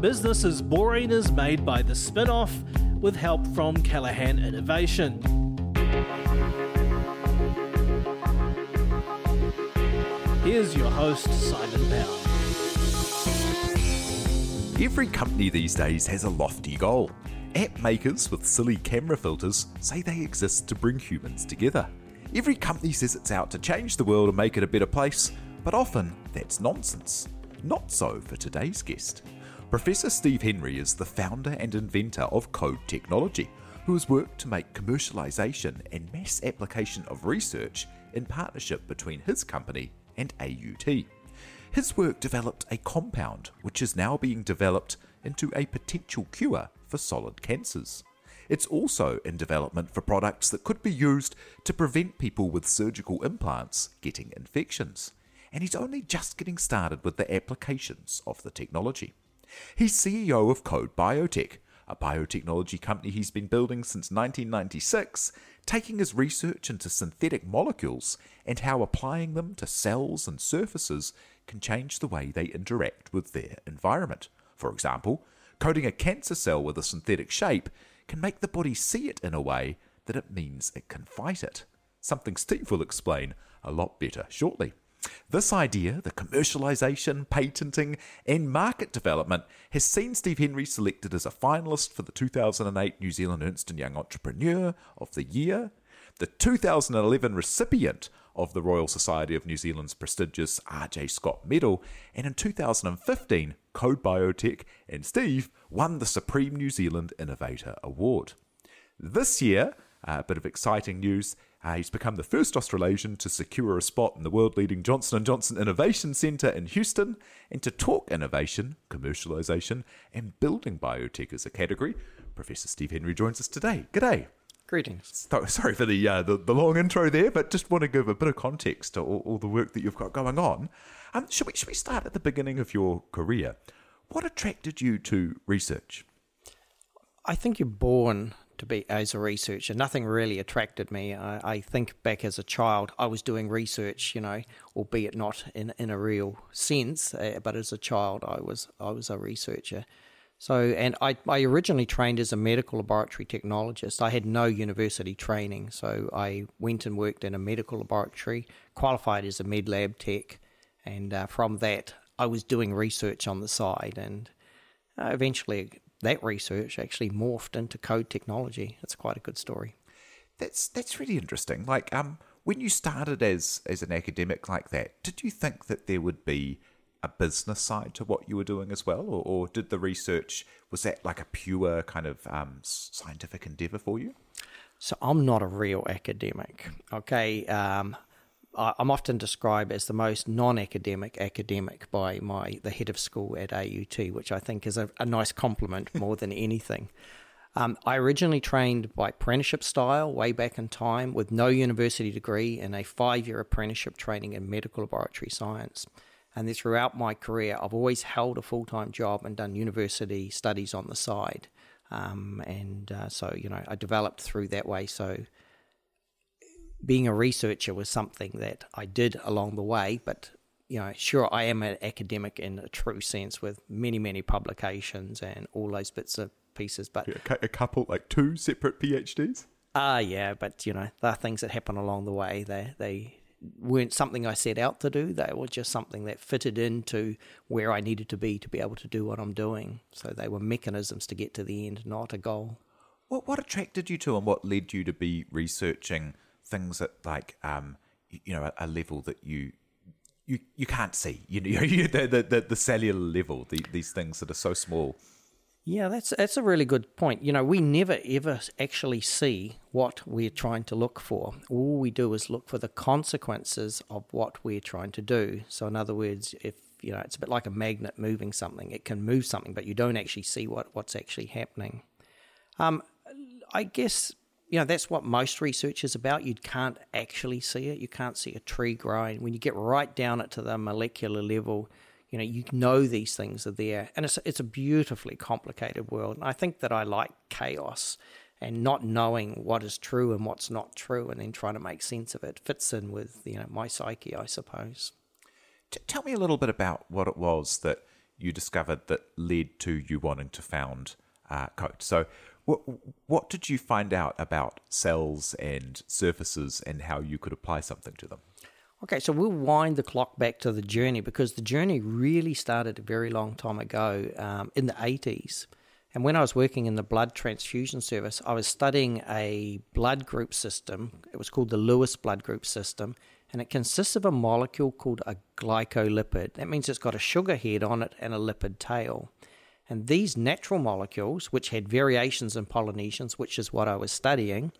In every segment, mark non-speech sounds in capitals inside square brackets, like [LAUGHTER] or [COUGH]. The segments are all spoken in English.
Business is Boring is made by the Spinoff with help from Callaghan Innovation. Here's your host, Simon Pound. Every company these days has a lofty goal. App makers with silly camera filters say they exist to bring humans together. Every company says it's out to change the world and make it a better place, but often that's nonsense. Not so for today's guest. Professor Steve Henry is the founder and inventor of Kode Technology, who has worked to make commercialization and mass application of research in partnership between his company and AUT. His work developed a compound which is now being developed into a potential cure for solid cancers. It's also in development for products that could be used to prevent people with surgical implants getting infections. And he's only just getting started with the applications of the technology. He's CEO of Kode Biotech, a biotechnology company he's been building since 1996, taking his research into synthetic molecules and how applying them to cells and surfaces can change the way they interact with their environment. For example, coating a cancer cell with a synthetic shape can make the body see it in a way that it means it can fight it. Something Steve will explain a lot better shortly. This idea, the commercialization, patenting, and market development, has seen Steve Henry selected as a finalist for the 2008 New Zealand Ernst & Young Entrepreneur of the Year, the 2011 recipient of the Royal Society of New Zealand's prestigious R.J. Scott Medal, and in 2015, Kode Biotech and Steve won the Supreme New Zealand Innovator Award. This year, a bit of exciting news. Uh, he's become the first Australasian to secure a spot in the world-leading Johnson & Johnson Innovation Centre in Houston, and to talk innovation, commercialisation, and building biotech as a category. Professor Steve Henry joins us today. G'day. Greetings. So, sorry for the, uh, the, the long intro there, but just want to give a bit of context to all, all the work that you've got going on. Um, should we should we start at the beginning of your career? What attracted you to research? I think you're born to be as a researcher. Nothing really attracted me. I, I, think back as a child, I was doing research, you know, albeit not in in a real sense, uh, but as a child, I was I was a researcher. So, and I, I originally trained as a medical laboratory technologist. I had no university training, so I went and worked in a medical laboratory, qualified as a med lab tech, and uh, from that, I was doing research on the side, and uh, eventually that research actually morphed into Kode technology. It's quite a good story. That's that's really interesting. Like, um, when you started as as an academic like that, did you think that there would be a business side to what you were doing as well, or, or did the research was that like a pure kind of um, scientific endeavor for you? So I'm not a real academic. Okay, um, I'm often described as the most non-academic academic by my the head of school at AUT, which I think is a, a nice compliment more than anything. Um, I originally trained by apprenticeship style way back in time with no university degree and a five-year apprenticeship training in medical laboratory science. And then throughout my career, I've always held a full-time job and done university studies on the side. Um, and uh, so, you know, I developed through that way. So being a researcher was something that I did along the way, but you know, sure, I am an academic in a true sense with many, many publications and all those bits of pieces. But a couple, like two separate PhDs. Ah, uh, yeah, but you know, there are things that happen along the way. They they weren't something I set out to do. They were just something that fitted into where I needed to be to be able to do what I'm doing. So they were mechanisms to get to the end, not a goal. What what attracted you to and what led you to be researching things at like um you know a, a level that you you you can't see you know [LAUGHS] the, the the, the cellular level the, these things that are so small. Yeah, that's that's a really good point. You know, we never ever actually see what we're trying to look for. All we do is look for the consequences of what we're trying to do. So, in other words, if you know, it's a bit like a magnet moving something. It can move something, but you don't actually see what what's actually happening. Um, I guess you know that's what most research is about. You can't actually see it. You can't see a tree growing. When you get right down it to the molecular level, you know you know these things are there, and it's it's a beautifully complicated world. And I think that I like chaos and not knowing what is true and what's not true, and then trying to make sense of it fits in with you know my psyche, I suppose. T- tell me a little bit about what it was that you discovered that led to you wanting to found uh, Coat. So what what did you find out about cells and surfaces and how you could apply something to them? Okay, so we'll wind the clock back to the journey because the journey really started a very long time ago um, in the 80s. And when I was working in the blood transfusion service, I was studying a blood group system. It was called the Lewis blood group system, and it consists of a molecule called a glycolipid. That means it's got a sugar head on it and a lipid tail. And these natural molecules, which had variations in Polynesians, which is what I was studying,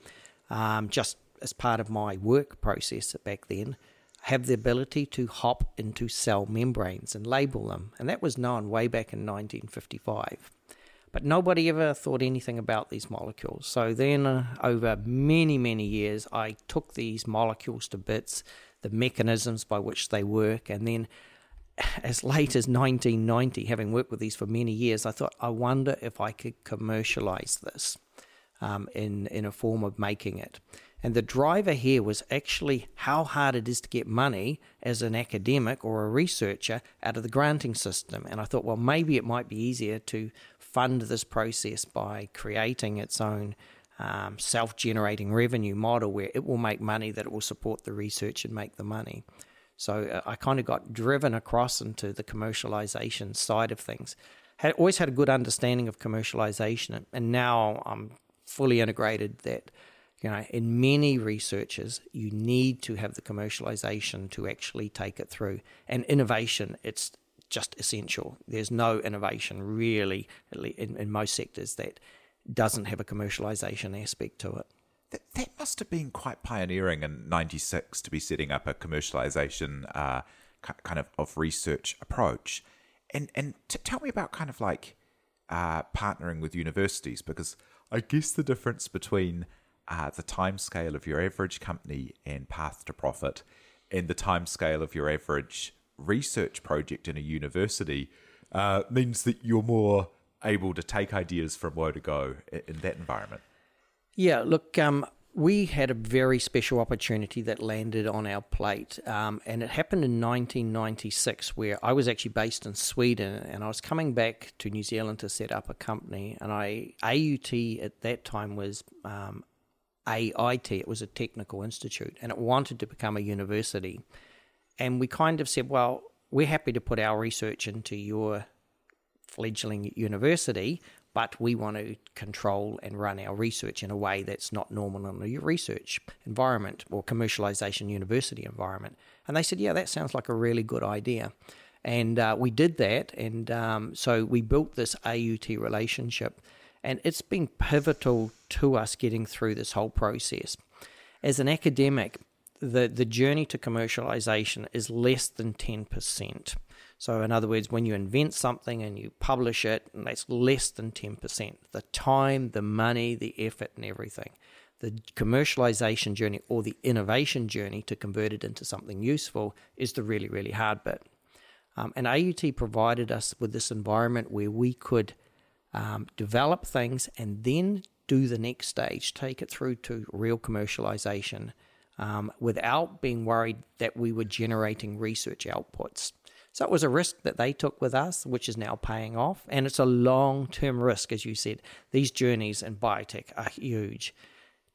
um, just as part of my work process back then, have the ability to hop into cell membranes and label them. And that was known way back in 1955. But nobody ever thought anything about these molecules. So then, uh, over many, many years, I took these molecules to bits, the mechanisms by which they work, and then as late as 1990, having worked with these for many years, I thought, I wonder if I could commercialize this um, in, in a form of making it. And the driver here was actually how hard it is to get money as an academic or a researcher out of the granting system. And I thought, well, maybe it might be easier to fund this process by creating its own um, self generating revenue model where it will make money that it will support the research and make the money. So uh, I kind of got driven across into the commercialization side of things. Had always had a good understanding of commercialization, and now I'm fully integrated that you know in many researches you need to have the commercialization to actually take it through. And innovation it's just essential. There's no innovation really in, in most sectors that doesn't have a commercialization aspect to it that, that must have been quite pioneering in 96 to be setting up a commercialization uh, kind of, of research approach. And, and t- tell me about kind of like uh, partnering with universities, because I guess the difference between uh, the time scale of your average company and path to profit and the time scale of your average research project in a university uh, means that you're more able to take ideas from where to go in, in that environment. Yeah, look, um, we had a very special opportunity that landed on our plate, um, and it happened in 1996, where I was actually based in Sweden, and I was coming back to New Zealand to set up a company. And I AUT at that time was um, AIT; it was a technical institute, and it wanted to become a university. And we kind of said, well, we're happy to put our research into your fledgling university but we want to control and run our research in a way that's not normal in a research environment or commercialization university environment. And they said, yeah, that sounds like a really good idea. And uh, we did that. And um, so we built this AUT relationship. And it's been pivotal to us getting through this whole process. As an academic, the, the journey to commercialization is less than 10%. So, in other words, when you invent something and you publish it, and that's less than 10%. The time, the money, the effort, and everything. The commercialization journey or the innovation journey to convert it into something useful is the really, really hard bit. Um, and AUT provided us with this environment where we could um, develop things and then do the next stage, take it through to real commercialization um, without being worried that we were generating research outputs. So it was a risk that they took with us, which is now paying off. And it's a long term risk, as you said. These journeys in biotech are huge.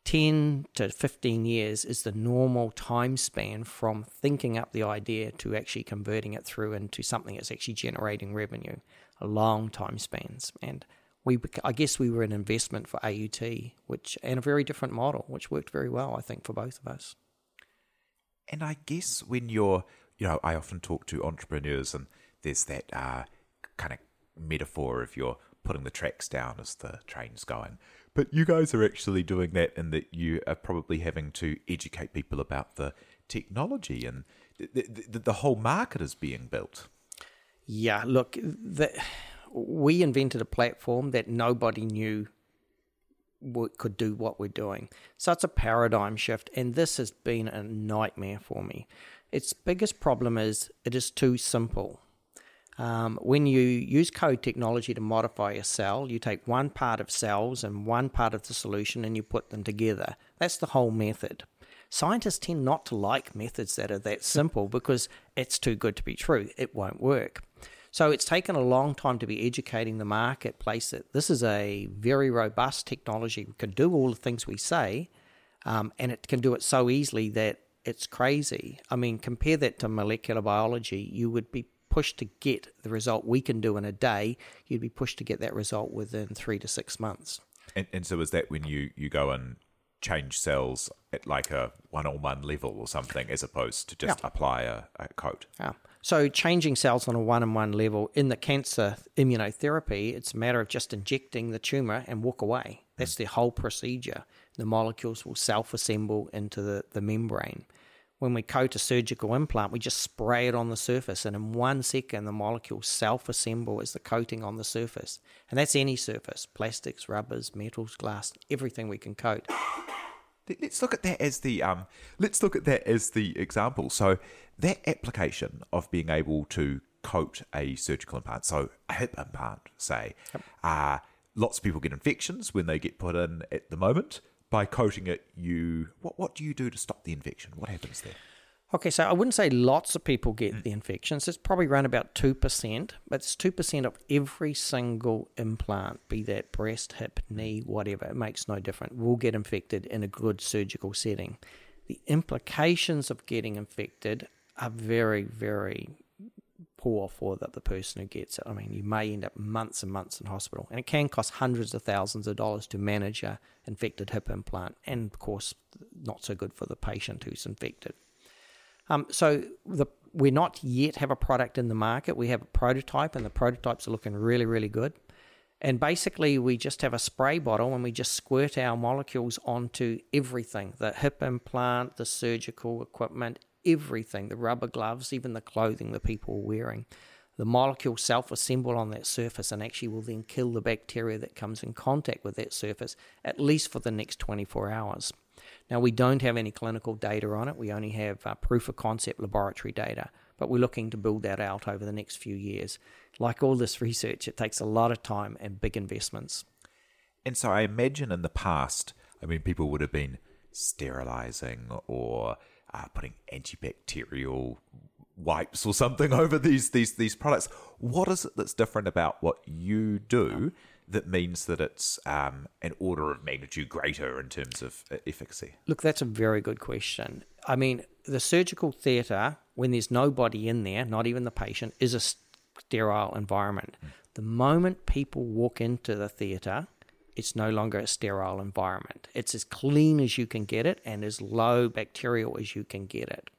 10 to 15 years is the normal time span from thinking up the idea to actually converting it through into something that's actually generating revenue. A long time spans. And we, I guess we were an investment for AUT, which and a very different model, which worked very well, I think, for both of us. And I guess when you're, you know, I often talk to entrepreneurs, and there's that uh, kind of metaphor of you're putting the tracks down as the train's going. But you guys are actually doing that, in that you are probably having to educate people about the technology and the, the, the whole market is being built. Yeah, look, the, we invented a platform that nobody knew could do what we're doing. So it's a paradigm shift, and this has been a nightmare for me. Its biggest problem is it is too simple. Um, when you use Kode technology to modify a cell, you take one part of cells and one part of the solution and you put them together. That's the whole method. Scientists tend not to like methods that are that simple because it's too good to be true. It won't work. So it's taken a long time to be educating the marketplace that this is a very robust technology. We can do all the things we say, um, and it can do it so easily that it's crazy. I mean, compare that to molecular biology. You would be pushed to get the result we can do in a day. You'd be pushed to get that result within three to six months. And, and so is that when you, you go and change cells at like a one-on-one level or something as opposed to just yeah. apply a, a coat? Yeah. So changing cells on a one-on-one level in the cancer immunotherapy, it's a matter of just injecting the tumor and walk away. That's the whole procedure. The molecules will self-assemble into the, the membrane. When we coat a surgical implant, we just spray it on the surface, and in one second, the molecules self assemble as the coating on the surface. And that's any surface plastics, rubbers, metals, glass, everything we can coat. Let's look at that as the um, let's look at that as the example. So that application of being able to coat a surgical implant, so a hip implant, say, yep. uh, lots of people get infections when they get put in at the moment. By coating it, you what what do you do to stop the infection? What happens there? Okay, so I wouldn't say lots of people get mm. the infections. It's probably around about 2%, but it's 2% of every single implant, be that breast, hip, knee, whatever. It makes no difference. Will get infected in a good surgical setting. The implications of getting infected are very, very poor for the, the person who gets it. I mean, you may end up months and months in hospital, and it can cost hundreds of thousands of dollars to manage a infected hip implant, and of course, not so good for the patient who's infected. Um, so the we not yet have a product in the market. We have a prototype, and the prototypes are looking really, really good. And basically, we just have a spray bottle and we just squirt our molecules onto everything the hip implant, the surgical equipment, everything the rubber gloves, even the clothing that people are wearing. The molecules self assemble on that surface and actually will then kill the bacteria that comes in contact with that surface, at least for the next 24 hours. Now, we don't have any clinical data on it, we only have uh, proof of concept laboratory data, but we're looking to build that out over the next few years. Like all this [LAUGHS] research, it takes a lot of time and big investments. And so I imagine in the past, I mean, people would have been sterilizing or uh, putting antibacterial wipes or something [LAUGHS] over these these these products. What is it that's different about what you do that means that it's um, an order of magnitude greater in terms of uh, efficacy? Look, that's a very good question. I mean, the surgical theatre, when there's nobody in there, not even the patient, is a sterile environment. Mm. The moment people walk into the theatre, it's no longer a sterile environment. It's as clean as you can get it and as low bacterial as you can get it.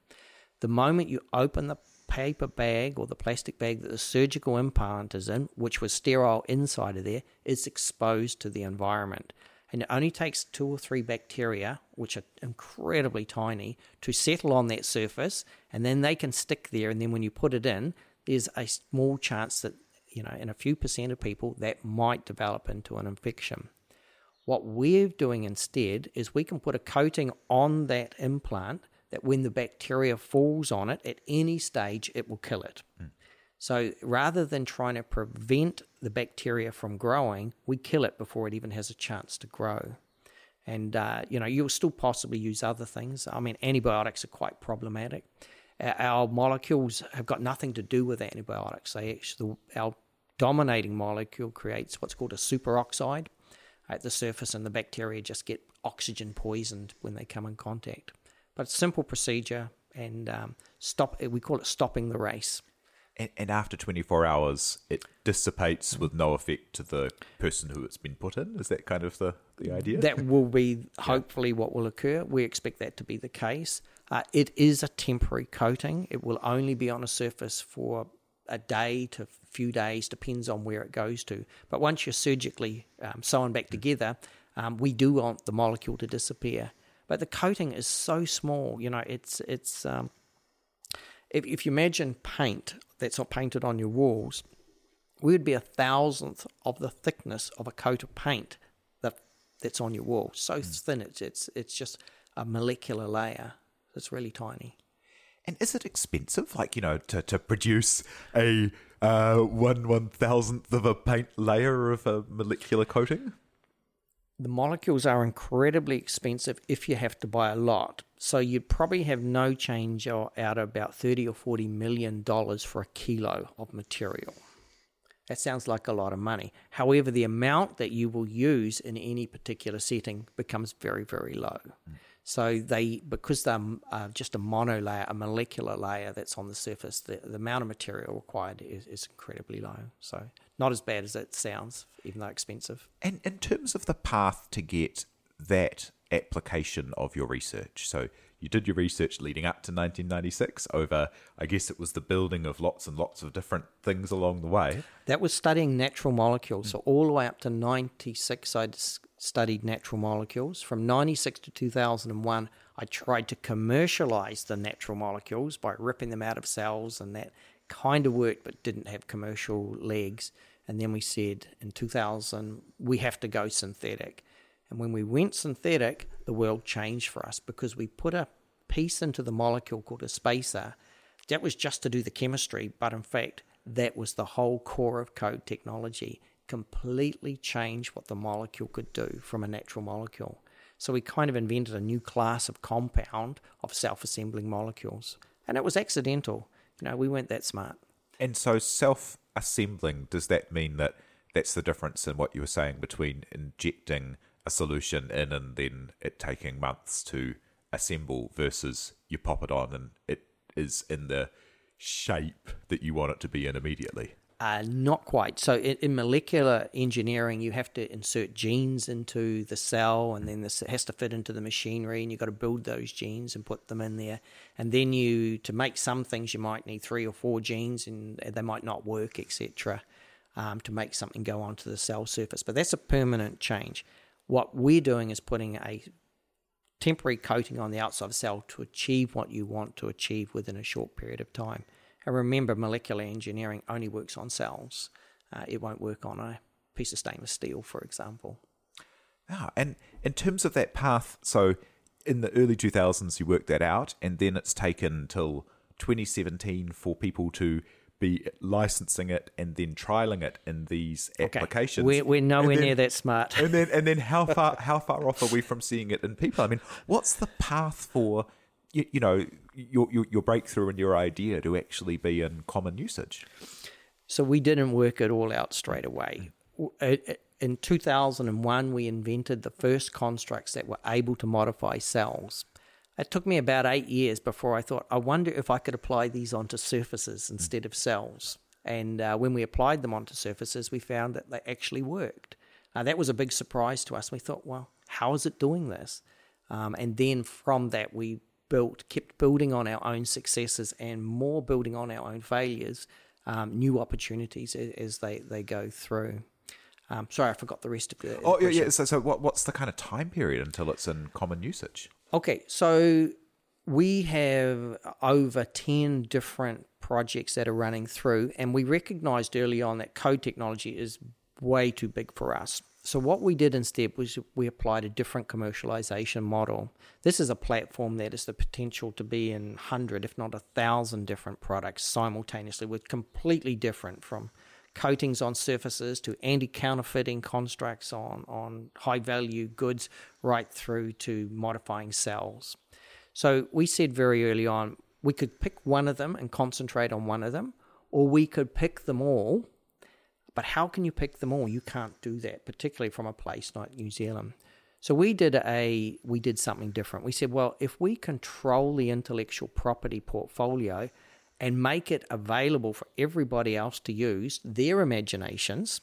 The moment you open the paper bag or the plastic bag that the surgical implant is in, which was sterile inside of there, is exposed to the environment. And it only takes two or three bacteria, which are incredibly tiny, to settle on that surface, and then they can stick there. And then when you put it in, there's a small chance that, you know, in a few percent of people, that might develop into an infection. What we're doing instead is we can put a coating on that implant that when the bacteria falls on it at any stage, it will kill it. Mm. So rather than trying to prevent the bacteria from growing, we kill it before it even has a chance to grow. And, uh, you know, you'll still possibly use other things. I mean, antibiotics are quite problematic. Our molecules have got nothing to do with antibiotics. They actually, our dominating molecule creates what's called a superoxide. at the surface, and the bacteria just get oxygen poisoned when they come in contact. But it's a simple procedure, and um, stop. We call it stopping the race. And, and after 24 hours, it dissipates with no effect to the person who it's been put in. Is that kind of the, the idea? That [LAUGHS] will be hopefully what will occur. We expect that to be the case. Uh, it is a temporary coating. It will only be on a surface for a day to a few days, depends on where it goes to. But once you're surgically um, sewn back together, um, we do want the molecule to disappear. But the coating is so small, you know, it's it's um, if, if you imagine paint that's not painted on your walls, we would be a thousandth of the thickness of a coat of paint that that's on your wall. So mm. thin, it's it's it's just a molecular layer. It's really tiny. And is it expensive, like you know, to to produce a uh, one one thousandth of a paint layer of a molecular coating? The molecules are incredibly expensive if you have to buy a lot. So you'd probably have no change out of about 30 or 40 million dollars for a kilo of material. That sounds like a lot of money. However, the amount that you will use in any particular setting becomes very, very low. So they, because they're uh, just a monolayer, a molecular layer that's on the surface, the, the amount of material required is, is incredibly low. So not as bad as it sounds, even though expensive. And in terms of the path to get that application of your research, so you did your research leading up to 1996 over, I guess it was the building of lots and lots of different things along the way. That was studying natural molecules. So all the way up to 96, I studied natural molecules. From 96 to 2001, I tried to commercialize the natural molecules by ripping them out of cells, and that kind of worked but didn't have commercial legs. And then we said in 2000, we have to go synthetic. And when we went synthetic, the world changed for us because we put a piece into the molecule called a spacer. That was just to do the chemistry, but in fact, that was the whole core of Kode technology. Completely changed what the molecule could do from a natural molecule. So we kind of invented a new class of compound of self assembling molecules. And it was accidental. You know, we weren't that smart. And so self assembling, does that mean that that's the difference in what you were saying between injecting a solution in and then it taking months to assemble versus you pop it on and it is in the shape that you want it to be in immediately? Uh, not quite. So in, in, molecular engineering, you have to insert genes into the cell, and then this has to fit into the machinery, and you've got to build those genes and put them in there. And then you, to make some things, you might need three or four genes, and they might not work, etc., um, to make something go onto the cell surface. But that's a permanent change. What we're doing is putting a temporary coating on the outside of the cell to achieve what you want to achieve within a short period of time. And remember, molecular engineering only works on cells. Uh, it won't work on a piece of stainless steel, for example. Ah, and in terms of that path, so in the early 2000s, you worked that out, and then it's taken till 2017 for people to be licensing it and then trialing it in these okay. applications. We're, we're nowhere then, near that smart. and then and then how [LAUGHS] far how far off are we from seeing it in people? I mean, what's the path for you, you know your, your your breakthrough and your idea to actually be in common usage? So we didn't work it all out straight away. In 2001, we invented the first constructs that were able to modify cells. It took me about eight years before I thought, I wonder if I could apply these onto surfaces instead of cells. And uh, when we applied them onto surfaces, we found that they actually worked. Uh, that was a big surprise to us. We thought, well, how is it doing this? Um, and then from that, we built, kept building on our own successes and more building on our own failures, um, new opportunities as, as, they, they go through. Um, sorry, I forgot the rest of the. Oh, yeah, yeah. So, so what, what's the kind of time period until it's in common usage? Okay, so we have over 10 different projects that are running through, and we recognized early on that Kode technology is way too big for us. So, what we did instead was we applied a different commercialization model. This is a platform that has the potential to be in 100, if not a 1,000 different products simultaneously, with completely different from coatings on surfaces to anti counterfeiting constructs on, on high value goods, right through to modifying cells. So we said very early on we could pick one of them and concentrate on one of them, or we could pick them all, But how can you pick them all? You can't do that, particularly from a place like New Zealand. So we did a we did something different. We said, well, if we control the intellectual property portfolio and make it available for everybody else to use their imaginations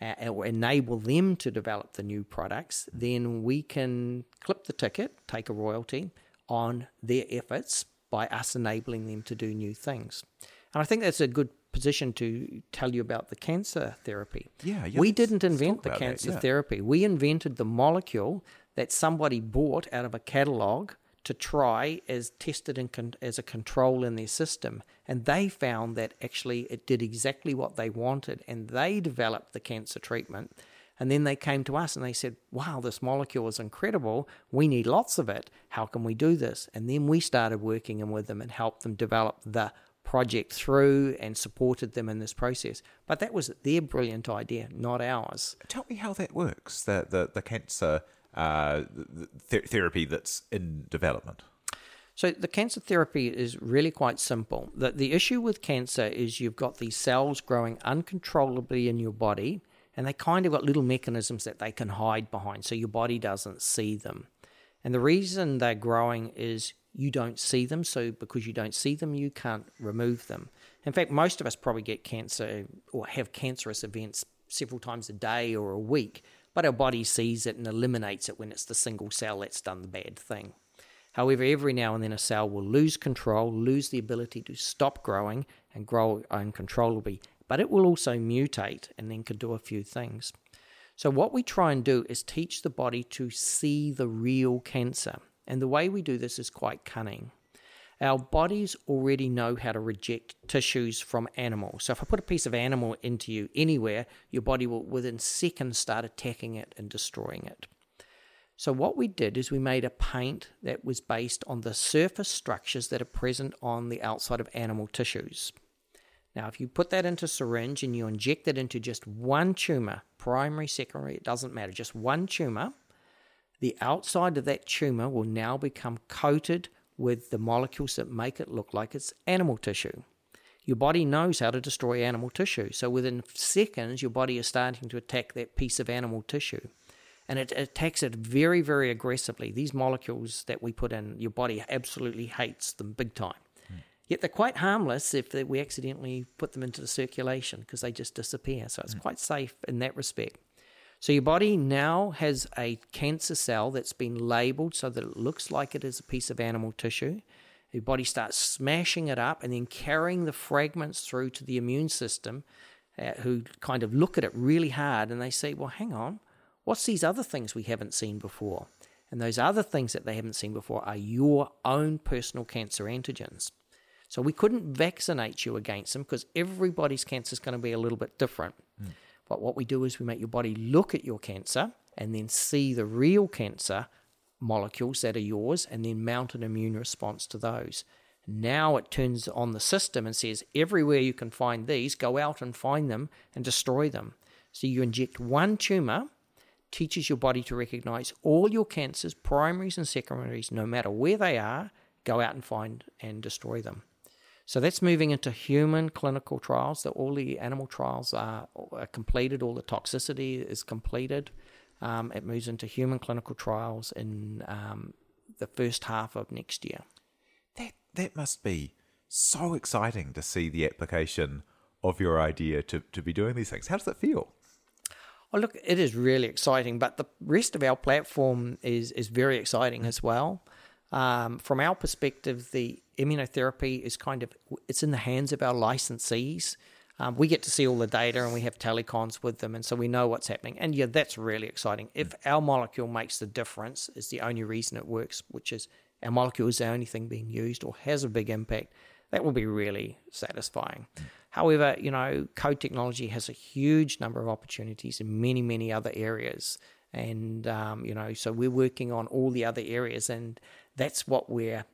uh, or enable them to develop the new products, then we can clip the ticket, take a royalty on their efforts by us enabling them to do new things. And I think that's a good position to tell you about the cancer therapy. Yeah, yeah we didn't invent the that, cancer yeah. therapy. We invented the molecule that somebody bought out of a catalog to try as tested and con- as a control in their system, and they found that actually it did exactly what they wanted, and they developed the cancer treatment. And then they came to us and they said, Wow, this molecule is incredible. We need lots of it. How can we do this? And then we started working in with them and helped them develop the project through and supported them in this process. But that was their brilliant idea, not ours. Tell me how that works. The the the cancer uh, th- therapy that's in development. So the cancer therapy is really quite simple. The, the issue with cancer is you've got these cells growing uncontrollably in your body, and they kind of got little mechanisms that they can hide behind, so your body doesn't see them. And the reason they're growing is you don't see them, so because you don't see them, you can't remove them. In fact, most of us probably get cancer or have cancerous events several times a day or a week, but our body sees it and eliminates it when it's the single cell that's done the bad thing. However, every now and then a cell will lose control, lose the ability to stop growing and grow uncontrollably, but it will also mutate and then can do a few things. So, what we try and do is teach the body to see the real cancer. And the way we do this is quite cunning. Our bodies already know how to reject tissues from animals. So, if I put a piece of animal into you anywhere, your body will within seconds start attacking it and destroying it. So, what we did is we made a paint that was based on the surface structures that are present on the outside of animal tissues. Now, if you put that into syringe and you inject it into just one tumor, primary, secondary, it doesn't matter, just one tumor, the outside of that tumor will now become coated with the molecules that make it look like it's animal tissue. Your body knows how to destroy animal tissue. So within seconds, your body is starting to attack that piece of animal tissue. And it attacks it very, very aggressively. These molecules that we put in, your body absolutely hates them big time. Yet they're quite harmless if they, we accidentally put them into the circulation because they just disappear. So it's quite safe in that respect. So your body now has a cancer cell that's been labeled so that it looks like it is a piece of animal tissue. Your body starts smashing it up and then carrying the fragments through to the immune system, uh, who kind of look at it really hard and they say, Well, hang on, what's these other things we haven't seen before? And those other things that they haven't seen before are your own personal cancer antigens. So we couldn't vaccinate you against them because everybody's cancer is going to be a little bit different. Hmm. But what we do is we make your body look at your cancer and then see the real cancer molecules that are yours and then mount an immune response to those. Now it turns on the system and says, everywhere you can find these, go out and find them and destroy them. So you inject one tumor, teaches your body to recognize all your cancers, primaries and secondaries, no matter where they are, go out and find and destroy them. So that's moving into human clinical trials. That all the animal trials are, are completed, all the toxicity is completed. Um, it moves into human clinical trials in um, the first half of next year. That that must be so exciting to see the application of your idea to, to be doing these things. How does that feel? Oh, look, it is really exciting, but the rest of our platform is is very exciting as well. Um, from our perspective, the immunotherapy is kind of it's in the hands of our licensees. Um, we get to see all the data and we have telecons with them, and so we know what's happening. And yeah, that's really exciting. If our molecule makes the difference, is the only reason it works, which is our molecule is the only thing being used or has a big impact. That will be really satisfying. However, you know, Kode technology has a huge number of opportunities in many, many other areas. And, um, you know, so we're working on all the other areas, and that's what we're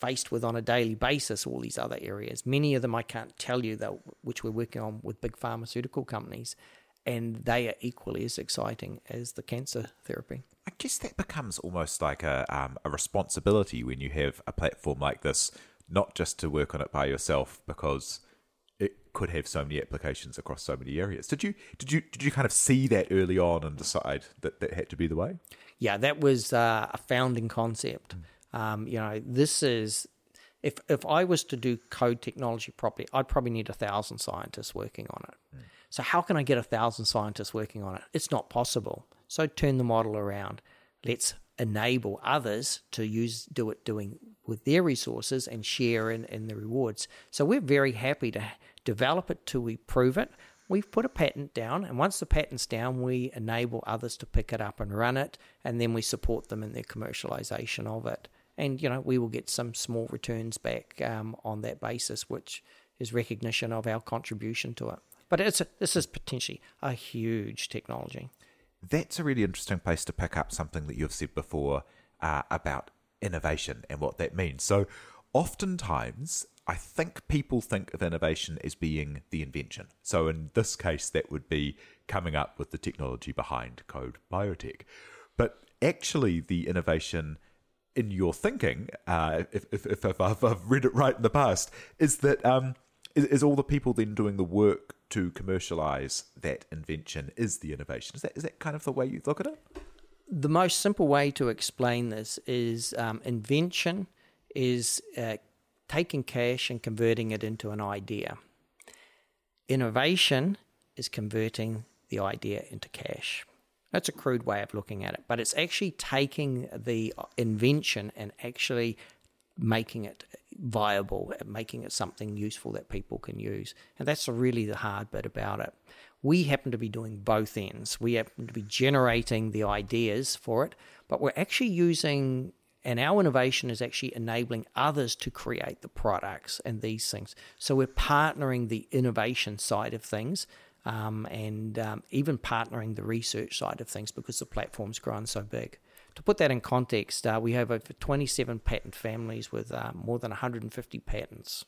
faced with on a daily basis, all these other areas. Many of them I can't tell you, though, which we're working on with big pharmaceutical companies, and they are equally as exciting as the cancer therapy. I guess that becomes almost like a um, a responsibility when you have a platform like this, not just to work on it by yourself because it could have so many applications across so many areas. Did you did you did you kind of see that early on and decide that that had to be the way? Yeah, that was uh, a founding concept. Um, you know, this is if if I was to do Kode technology properly, I'd probably need a thousand scientists working on it. So how can I get a thousand scientists working on it? It's not possible. So turn the model around. Let's enable others to use do it doing with their resources and share in, in the rewards. So we're very happy to develop it till we prove it. We've put a patent down, and once the patent's down, we enable others to pick it up and run it, and then we support them in their commercialization of it. And you know, we will get some small returns back um, on that basis, which is recognition of our contribution to it. But it's a, this is potentially a huge technology. That's a really interesting place to pick up something that you've said before uh, about innovation and what that means. So, oftentimes, I think people think of innovation as being the invention. So, in this case, that would be coming up with the technology behind Kode Biotech. But actually, the innovation in your thinking, uh, if, if, if, if, I've read it right in the past, is that um, is, is all the people then doing the work to commercialize that invention is the innovation. Is that is that kind of the way you look at it? The most simple way to explain this is um, invention is uh, taking cash and converting it into an idea. Innovation is converting the idea into cash. That's a crude way of looking at it, but it's actually taking the invention and actually making it viable, making it something useful that people can use. And that's really the hard bit about it. We happen to be doing both ends. We happen to be generating the ideas for it, but we're actually using, and our innovation is actually enabling others to create the products and these things. So we're partnering the innovation side of things. Um, and um, even partnering the research side of things because the platform's grown so big. To put that in context, uh, we have over 27 patent families with uh, more than 150 patents.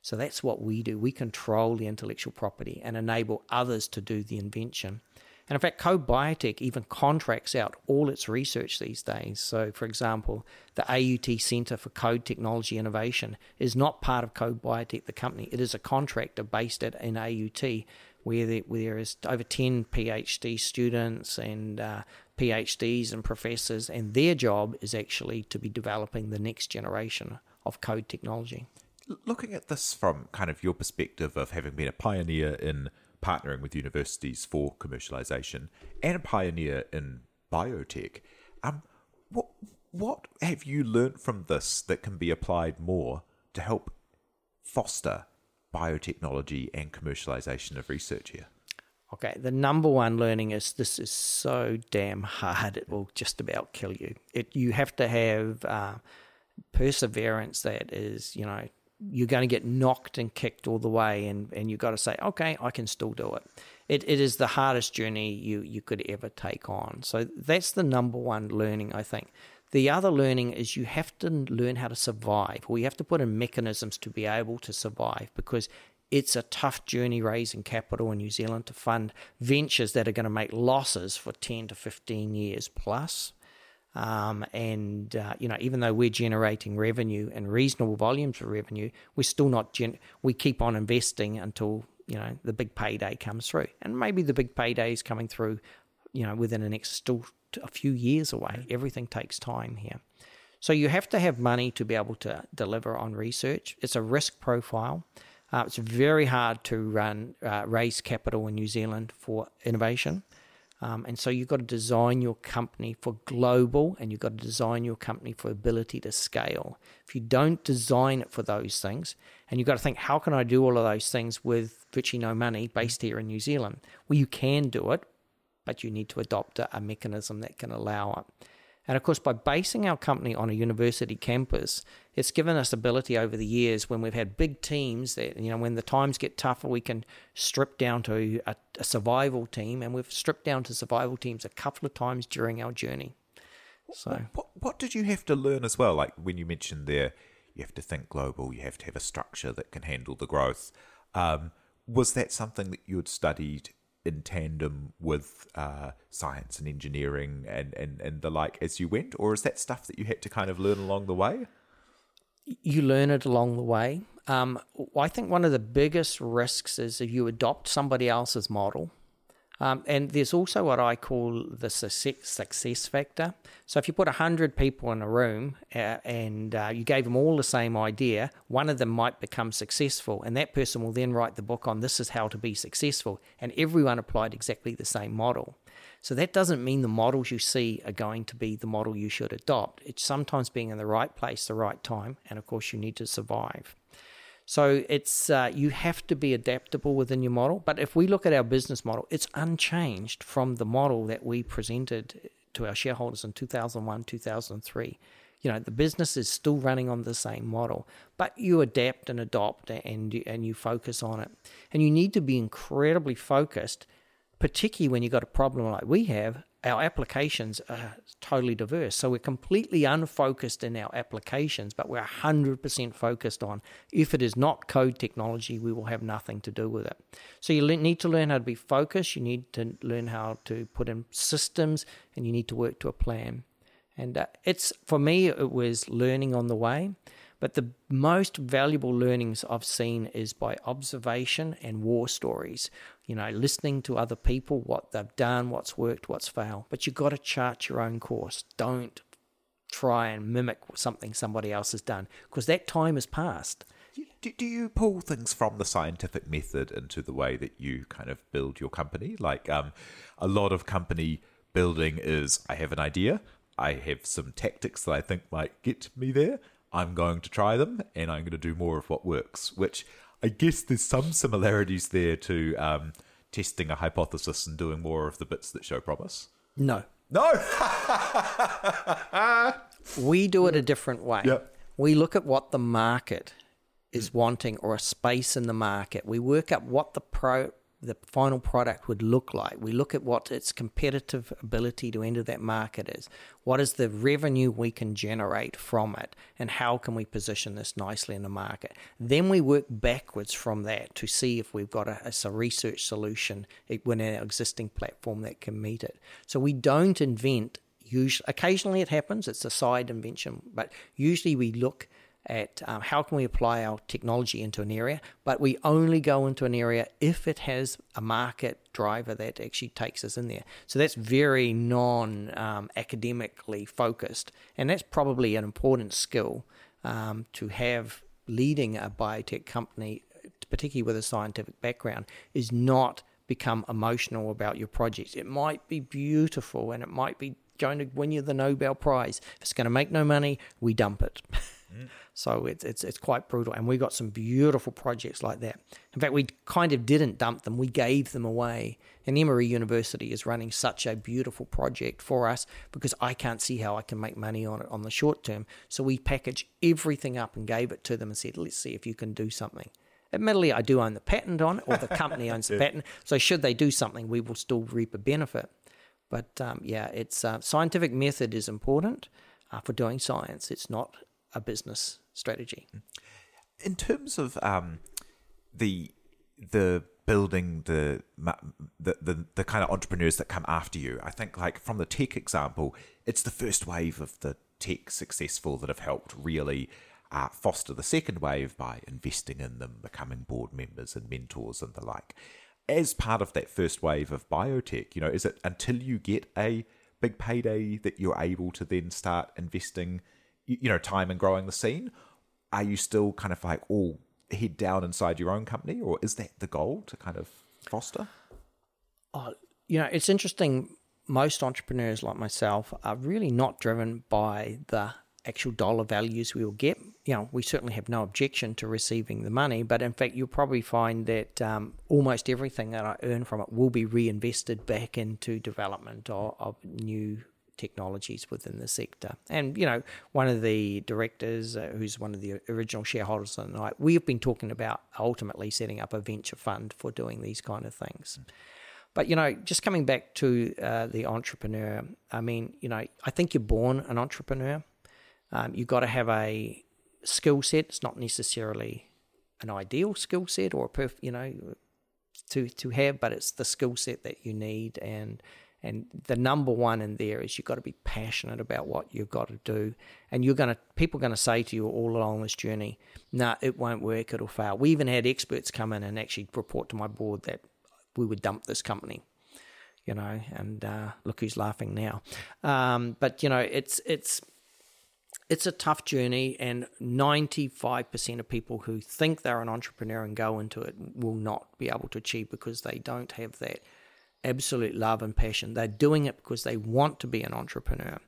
So that's what we do. We control the intellectual property and enable others to do the invention. And in fact, Kode Biotech even contracts out all its research these days. So, for example, the AUT Centre for Kode Technology Innovation is not part of Kode Biotech, the company. It is a contractor based at in AUT where there, where there is over 10 PhD students and uh, PhDs and professors, and their job is actually to be developing the next generation of Kode technology. Looking at this from kind of your perspective of having been a pioneer in partnering with universities for commercialization and a pioneer in biotech, um, what what have you learnt from this that can be applied more to help foster biotechnology and commercialization of research here? Okay, the number one learning is this is so damn hard, it will just about kill you. It, you have to have uh, perseverance that is, you know, you're going to get knocked and kicked all the way, and, and you've got to say, okay, I can still do it. It, it is the hardest journey you, you could ever take on. So that's the number one learning, I think. The other learning is you have to learn how to survive, you have to put in mechanisms to be able to survive because it's a tough journey raising capital in New Zealand to fund ventures that are going to make losses for 10 to 15 years plus. Um, and uh, you know, even though we're generating revenue and reasonable volumes of revenue, we're still not. Gen- we keep on investing until you know the big payday comes through, and maybe the big payday is coming through, you know, within the next still a few years away. Everything takes time here, so you have to have money to be able to deliver on research. It's a risk profile. Uh, it's very hard to run uh, raise capital in New Zealand for innovation. Um, and so you've got to design your company for global and you've got to design your company for ability to scale. If you don't design it for those things, and you've got to think, how can I do all of those things with virtually no money based here in New Zealand? Well, you can do it, but you need to adopt a, mechanism that can allow it. And of course, by basing our company on a university campus, it's given us ability over the years when we've had big teams that, you know, when the times get tougher, we can strip down to a, a survival team. And we've stripped down to survival teams a couple of times during our journey. So, what, what did you have to learn as well? Like when you mentioned there, you have to think global, you have to have a structure that can handle the growth. Um, was that something that you had studied in tandem with uh, science and engineering and, and, and the like as you went, or is that stuff that you had to kind of learn along the way? You learn it along the way. Um, I think one of the biggest risks is if you adopt somebody else's model. Um, and there's also what I call the success, factor. So if you put 100 people in a room uh, and uh, you gave them all the same idea, one of them might become successful, and that person will then write the book on this is how to be successful. And everyone applied exactly the same model. So that doesn't mean the models you see are going to be the model you should adopt. It's sometimes being in the right place, the right time, and of course, you need to survive. So it's uh, you have to be adaptable within your model. But if we look at our business model, it's unchanged from the model that we presented to our shareholders in 2001, 2003. You know, the business is still running on the same model, but you adapt and adopt and and you focus on it. And you need to be incredibly focused, particularly when you've got a problem like we have our applications are totally diverse. So we're completely unfocused in our applications, but we're 100% focused on if it is not Kode technology, we will have nothing to do with it. So you need to learn how to be focused, you need to learn how to put in systems, and you need to work to a plan. And uh, it's for me, it was learning on the way. But the most valuable learnings I've seen is by observation and war stories. You know, listening to other people, what they've done, what's worked, what's failed. But you've got to chart your own course. Don't try and mimic something somebody else has done because that time has passed. Do, do you pull things from the scientific method into the way that you kind of build your company? Like um, a lot of company building is I have an idea, I have some tactics that I think might get me there, I'm going to try them and I'm going to do more of what works, which I guess there's some similarities there to um, testing a hypothesis and doing more of the bits that show promise. No. No! [LAUGHS] we do it a different way. Yep. We look at what the market is wanting or a space in the market. We work up what the pro the final product would look like. We look at what its competitive ability to enter that market is. What is the revenue we can generate from it, and how can we position this nicely in the market? Then we work backwards from that to see if we've got a, a research solution within our existing platform that can meet it. So we don't invent. Usually, occasionally it happens. It's a side invention, but usually we look at um, how can we apply our technology into an area, but we only go into an area if it has a market driver that actually takes us in there. So that's very non um, academically focused, and that's probably an important skill um, to have leading a biotech company, particularly with a scientific background, is not become emotional about your projects. It might be beautiful and it might be going to win you the Nobel Prize. If it's going to make no money, we dump it. [LAUGHS] Mm. So it's, it's it's quite brutal, and we got some beautiful projects like that. In fact, we kind of didn't dump them; we gave them away. And Emory University is running such a beautiful project for us because I can't see how I can make money on it on the short term. So we packaged everything up and gave it to them and said, "Let's see if you can do something." Admittedly, I do own the patent on it, or the company owns the [LAUGHS] patent. So should they do something, we will still reap a benefit. But um, yeah, it's uh, scientific method is important uh, for doing science. It's not a business strategy. In terms of um, the the building the, the the the kind of entrepreneurs that come after you, I think like from the tech example, it's the first wave of the tech successful that have helped really uh, foster the second wave by investing in them, becoming board members and mentors and the like. As part of that first wave of biotech, you know, is it until you get a big payday that you're able to then start investing you know time and growing the scene are you still kind of like all head down inside your own company or is that the goal to kind of foster oh, you know it's interesting most entrepreneurs like myself are really not driven by the actual dollar values we will get. You know, we certainly have no objection to receiving the money, but in fact, you'll probably find that um, almost everything that I earn from it will be reinvested back into development of, of new technologies within the sector. And, you know, one of the directors, uh, who's one of the original shareholders on the night, we have been talking about ultimately setting up a venture fund for doing these kind of things. But, you know, just coming back to uh, the entrepreneur, I mean, you know, I think you're born an entrepreneur. Um, you've got to have a skill set. It's not necessarily an ideal skill set or a perf- you know, to, to have, but it's the skill set that you need. And, And the number one in there is you've got to be passionate about what you've got to do. And you're going to, people are going to say to you all along this journey, nah, it won't work, it'll fail. We even had experts come in and actually report to my board that we would dump this company, you know, and uh, look who's laughing now. Um, but, you know, it's, it's, it's a tough journey, and 95% of people who think they're an entrepreneur and go into it will not be able to achieve because they don't have that absolute love and passion. They're doing it because they want to be an entrepreneur,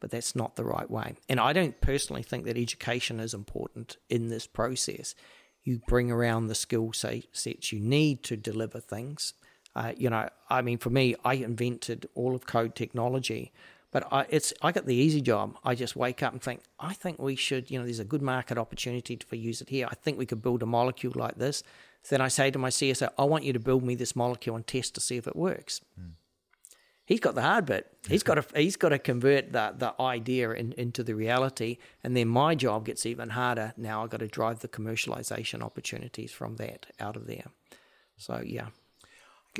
but that's not the right way. And I don't personally think that education is important in this process. You bring around the skill sets you need to deliver things. Uh, you know, I mean, for me, I invented all of Kode technology but I, it's I got the easy job. I just wake up and think, I think we should, you know, there's a good market opportunity for use it here. I think we could build a molecule like this. So then I say to my CSO, I want you to build me this molecule and test to see if it works. Mm. He's got the hard bit. He's got to he's got to convert the the idea in, into the reality, and then my job gets even harder. Now I've got to drive the commercialization opportunities from that out of there. So yeah,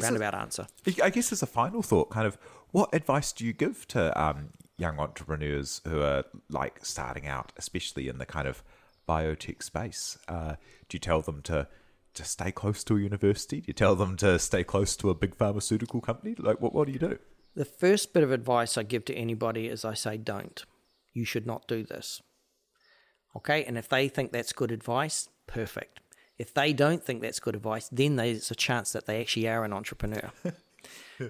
roundabout answer. I guess as a final thought, kind of what advice do you give to um, young entrepreneurs who are like starting out, especially in the kind of biotech space? Uh, do you tell them to to stay close to a university? Do you tell them to stay close to a big pharmaceutical company? Like, what what do you do? The first bit of advice I give to anybody is I say, don't. You should not do this. Okay, and if they think that's good advice, perfect. If they don't think that's good advice, then there's a chance that they actually are an entrepreneur. [LAUGHS]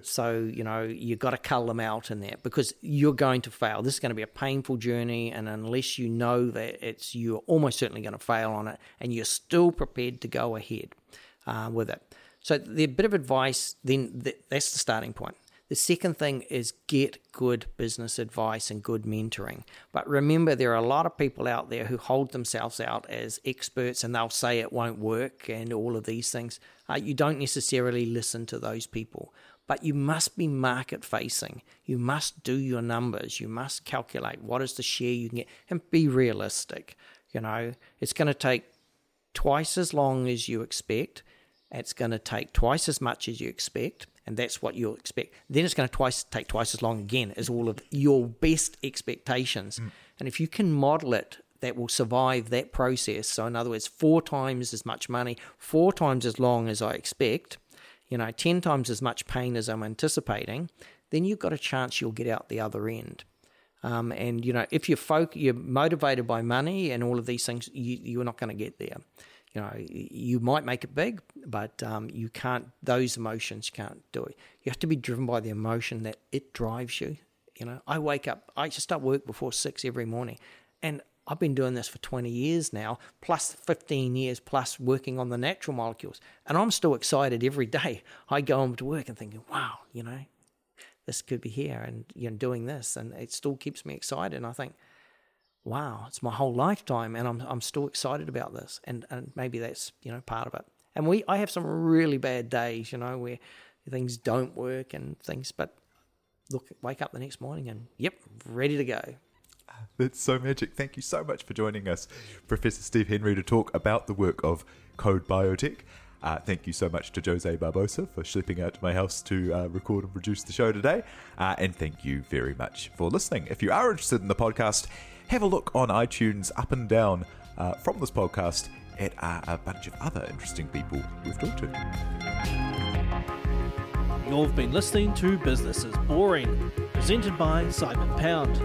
so, you know, you've got to cull them out in there because you're going to fail. This is going to be a painful journey. And unless you know that it's, you're almost certainly going to fail on it and you're still prepared to go ahead uh, with it. So, the bit of advice, then that's the starting point. The second thing is get good business advice and good mentoring. But remember, there are a lot of people out there who hold themselves out as experts and they'll say it won't work and all of these things. Uh, you don't necessarily listen to those people. But you must be market facing. You must do your numbers. You must calculate what is the share you can get and be realistic. You know, it's going to take twice as long as you expect. It's going to take twice as much as you expect and that's what you'll expect. Then it's going to twice take twice as long again as all of your best expectations. Mm. And if you can model it, that will survive that process. So in other words, four times as much money, four times as long as I expect, you know, ten times as much pain as I'm anticipating, then you've got a chance you'll get out the other end. Um, and you know, if you're folk, you're motivated by money and all of these things, you, you're not going to get there you know, you might make it big, but um, you can't, those emotions can't do it. You have to be driven by the emotion that it drives you. You know, I wake up, I just start work before six every morning. And I've been doing this for 20 years now, plus 15 years plus working on the natural molecules. And I'm still excited every day. I go home to work and thinking, wow, you know, this could be here and, you know, doing this. And it still keeps me excited. And I think, wow, it's my whole lifetime, and I'm I'm still excited about this, and and maybe that's you know part of it. And we I have some really bad days, you know, where things don't work and things, but look, wake up the next morning and yep, ready to go. [LAUGHS] That's so magic. Thank you so much for joining us, Professor Steve Henry, to talk about the work of Kode Biotech. Uh, thank you so much to Jose Barbosa for slipping out to my house to uh, record and produce the show today. Uh, and thank you very much for listening. If you are interested in the podcast, have a look on iTunes up and down uh, from this podcast at uh, a bunch of other interesting people we've talked to. You've been listening to Business is Boring, presented by Simon Pound.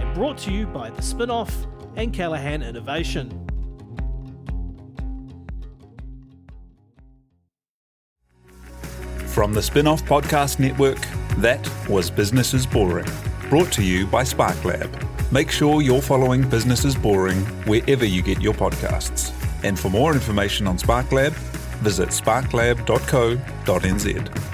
And brought to you by The Spinoff and Callaghan Innovation. From the Spinoff Podcast Network, that was Business is Boring brought to you by SparkLab. Make sure you're following Business is Boring wherever you get your podcasts. And for more information on SparkLab, visit sparklab.co.nz.